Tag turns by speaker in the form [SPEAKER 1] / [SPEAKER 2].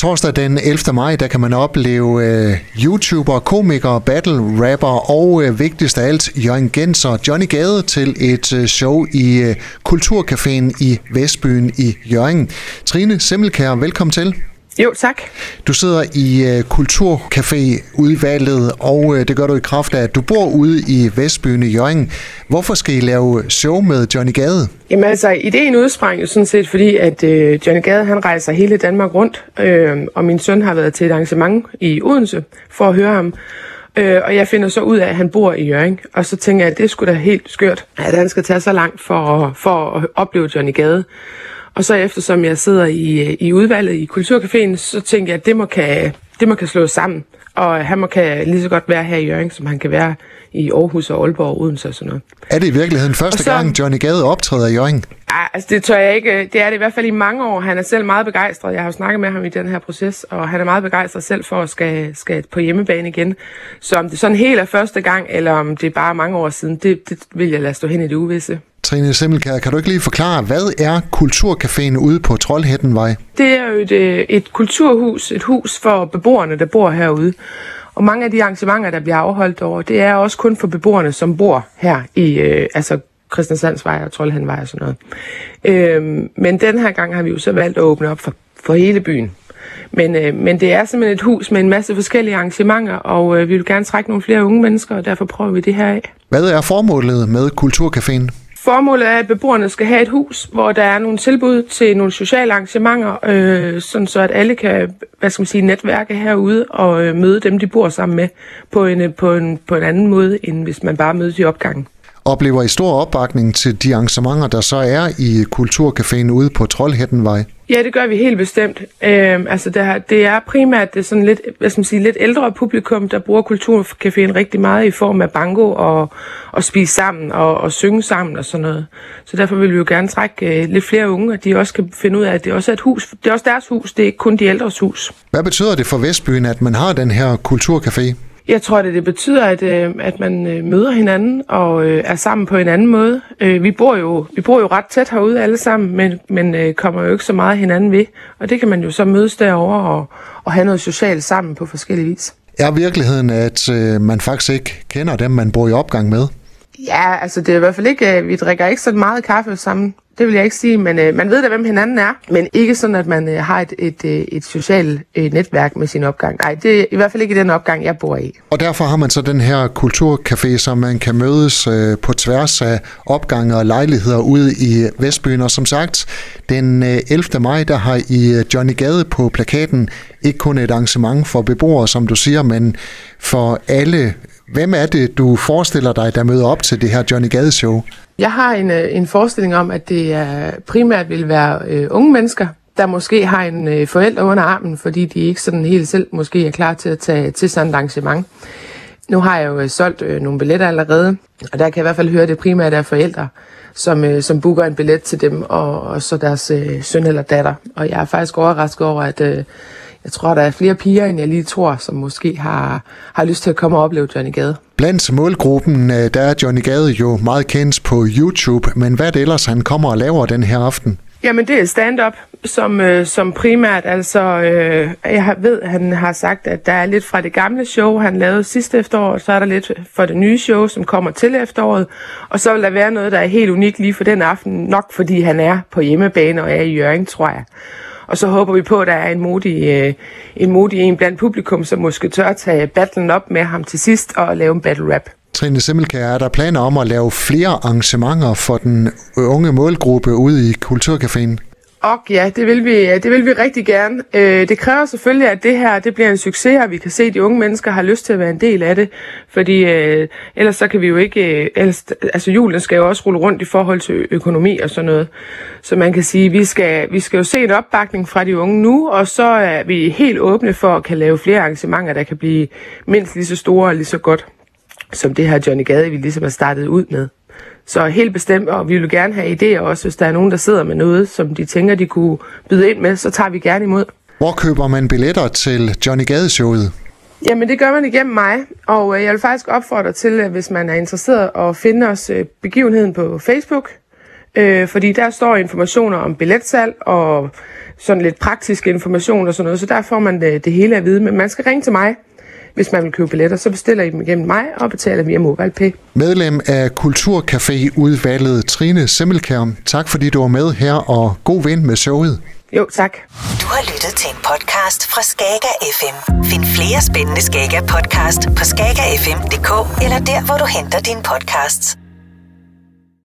[SPEAKER 1] Torsdag den 11. maj, der kan man opleve øh, YouTuber, komikere, battle rapper og øh, vigtigst af alt Jørgen Gens og Johnny Gade til et øh, show i øh, Kulturcaféen i Vestbyen i Jørgen. Trine Simmelkær, velkommen til.
[SPEAKER 2] Jo, tak.
[SPEAKER 1] Du sidder i uh, Kulturcafé-udvalget, og uh, det gør du i kraft af, at du bor ude i Vestbyen i Jørgen. Hvorfor skal I lave show med Johnny Gade?
[SPEAKER 2] Jamen altså, ideen udsprang jo sådan set, fordi at uh, Johnny Gade, han rejser hele Danmark rundt, uh, og min søn har været til et arrangement i Odense for at høre ham. Uh, og jeg finder så ud af, at han bor i Jørgen, og så tænker jeg, at det skulle da helt skørt, at han skal tage så langt for, for at opleve Johnny Gade. Og så eftersom jeg sidder i, i udvalget i Kulturcaféen, så tænker jeg, at det må kan, det må kan slås sammen. Og han må kan lige så godt være her i Jørgen, som han kan være i Aarhus og Aalborg og Odense og sådan noget.
[SPEAKER 1] Er det i virkeligheden første så, gang, Johnny Gade optræder i Jørgen?
[SPEAKER 2] Ja, altså det tør jeg ikke. Det er det i hvert fald i mange år. Han er selv meget begejstret. Jeg har jo snakket med ham i den her proces, og han er meget begejstret selv for at skal, skal på hjemmebane igen. Så om det sådan helt er første gang, eller om det er bare mange år siden, det, det vil jeg lade stå hen i det uvisse.
[SPEAKER 1] Trine Simmelkær, kan du ikke lige forklare, hvad er Kulturcaféen ude på Troldhættenvej?
[SPEAKER 2] Det er jo et, øh, et kulturhus, et hus for beboerne, der bor herude. Og mange af de arrangementer, der bliver afholdt over, det er også kun for beboerne, som bor her i øh, altså Christiansandsvej og Troldhættenvej og sådan noget. Øh, men den her gang har vi jo så valgt at åbne op for, for hele byen. Men, øh, men det er simpelthen et hus med en masse forskellige arrangementer, og øh, vi vil gerne trække nogle flere unge mennesker, og derfor prøver vi det her af.
[SPEAKER 1] Hvad er formålet med Kulturcaféen?
[SPEAKER 2] Formålet er, at beboerne skal have et hus, hvor der er nogle tilbud til nogle sociale arrangementer, øh, sådan så at alle kan hvad skal man sige, netværke herude og øh, møde dem, de bor sammen med på en, øh, på, en, på en anden måde, end hvis man bare mødes i opgangen.
[SPEAKER 1] Oplever I stor opbakning til de arrangementer, der så er i Kulturcaféen ude på Trollhættenvej?
[SPEAKER 2] Ja, det gør vi helt bestemt. Øhm, altså det, her, det er primært det er sådan lidt, hvad skal man sige, lidt ældre publikum, der bruger Kulturcaféen rigtig meget i form af bango og, og spise sammen og, og synge sammen og sådan noget. Så derfor vil vi jo gerne trække øh, lidt flere unge, at de også kan finde ud af, at det også er et hus. Det er også deres hus, det er ikke kun de ældres hus.
[SPEAKER 1] Hvad betyder det for Vestbyen, at man har den her Kulturcafé?
[SPEAKER 2] Jeg tror, at det betyder, at, øh, at man øh, møder hinanden og øh, er sammen på en anden måde. Øh, vi, bor jo, vi bor jo ret tæt herude alle sammen, men, men øh, kommer jo ikke så meget hinanden ved. Og det kan man jo så mødes derover og, og have noget socialt sammen på forskellige vis.
[SPEAKER 1] Er virkeligheden, at øh, man faktisk ikke kender dem, man bor i opgang med?
[SPEAKER 2] Ja, altså det er i hvert fald ikke, vi drikker ikke så meget kaffe sammen det vil jeg ikke sige, men øh, man ved da, hvem hinanden er, men ikke sådan, at man øh, har et, et, øh, et socialt øh, netværk med sin opgang. Nej, det er i hvert fald ikke den opgang, jeg bor i.
[SPEAKER 1] Og derfor har man så den her kulturcafé, som man kan mødes øh, på tværs af opgange og lejligheder ude i Vestbyen. Og som sagt, den øh, 11. maj, der har I øh, Johnny Gade på plakaten ikke kun et arrangement for beboere, som du siger, men for alle. Hvem er det, du forestiller dig, der møder op til det her Johnny Gade show?
[SPEAKER 2] Jeg har en, øh, en forestilling om, at det er, primært vil være øh, unge mennesker, der måske har en øh, forælder under armen, fordi de ikke sådan helt selv måske er klar til at tage til sådan et arrangement. Nu har jeg jo øh, solgt øh, nogle billetter allerede, og der kan jeg i hvert fald høre, at det primært er forældre, som, øh, som booker en billet til dem, og, og så deres øh, søn eller datter. Og jeg er faktisk overrasket over, at øh, jeg tror, der er flere piger, end jeg lige tror, som måske har, har lyst til at komme og opleve Johnny Gade.
[SPEAKER 1] Blandt målgruppen, øh, der er Johnny Gade jo meget kendt på YouTube, men hvad det ellers, han kommer og laver den her aften?
[SPEAKER 2] Jamen, det er stand-up, som, øh, som primært, altså, øh, jeg ved, han har sagt, at der er lidt fra det gamle show, han lavede sidste efterår, så er der lidt for det nye show, som kommer til efteråret, og så vil der være noget, der er helt unikt lige for den aften, nok fordi han er på hjemmebane og er i Jørgen, tror jeg. Og så håber vi på, at der er en modig, øh, en modig en blandt publikum, som måske tør tage battlen op med ham til sidst og lave en battle rap.
[SPEAKER 1] Trine Simmelkær, er der planer om at lave flere arrangementer for den unge målgruppe ude i Kulturcaféen?
[SPEAKER 2] Og ja, det vil vi, det vil vi rigtig gerne. Øh, det kræver selvfølgelig, at det her det bliver en succes, og vi kan se, at de unge mennesker har lyst til at være en del af det. Fordi øh, ellers så kan vi jo ikke... Øh, ellers, altså julen skal jo også rulle rundt i forhold til økonomi og sådan noget. Så man kan sige, vi skal, vi skal jo se en opbakning fra de unge nu, og så er vi helt åbne for at kan lave flere arrangementer, der kan blive mindst lige så store og lige så godt, som det her Johnny Gade, vi ligesom har startet ud med. Så helt bestemt, og vi vil gerne have idéer også, hvis der er nogen, der sidder med noget, som de tænker, de kunne byde ind med, så tager vi gerne imod.
[SPEAKER 1] Hvor køber man billetter til Johnny Gade-showet?
[SPEAKER 2] Jamen, det gør man igennem mig, og øh, jeg vil faktisk opfordre til, at hvis man er interesseret, at finde os øh, begivenheden på Facebook, øh, fordi der står informationer om billetsalg og sådan lidt praktisk information og sådan noget, så der får man det, det hele at vide. Men man skal ringe til mig, hvis man vil købe billetter, så bestiller I dem igennem mig og betaler via MobilePay.
[SPEAKER 1] Medlem af Kulturcafé-udvalget Trine Simmelkær, tak fordi du var med her, og god vind med showet.
[SPEAKER 2] Jo, tak.
[SPEAKER 3] Du har lyttet til en podcast fra Skager FM. Find flere spændende Skager podcast på skagerfm.dk eller der, hvor du henter dine podcasts.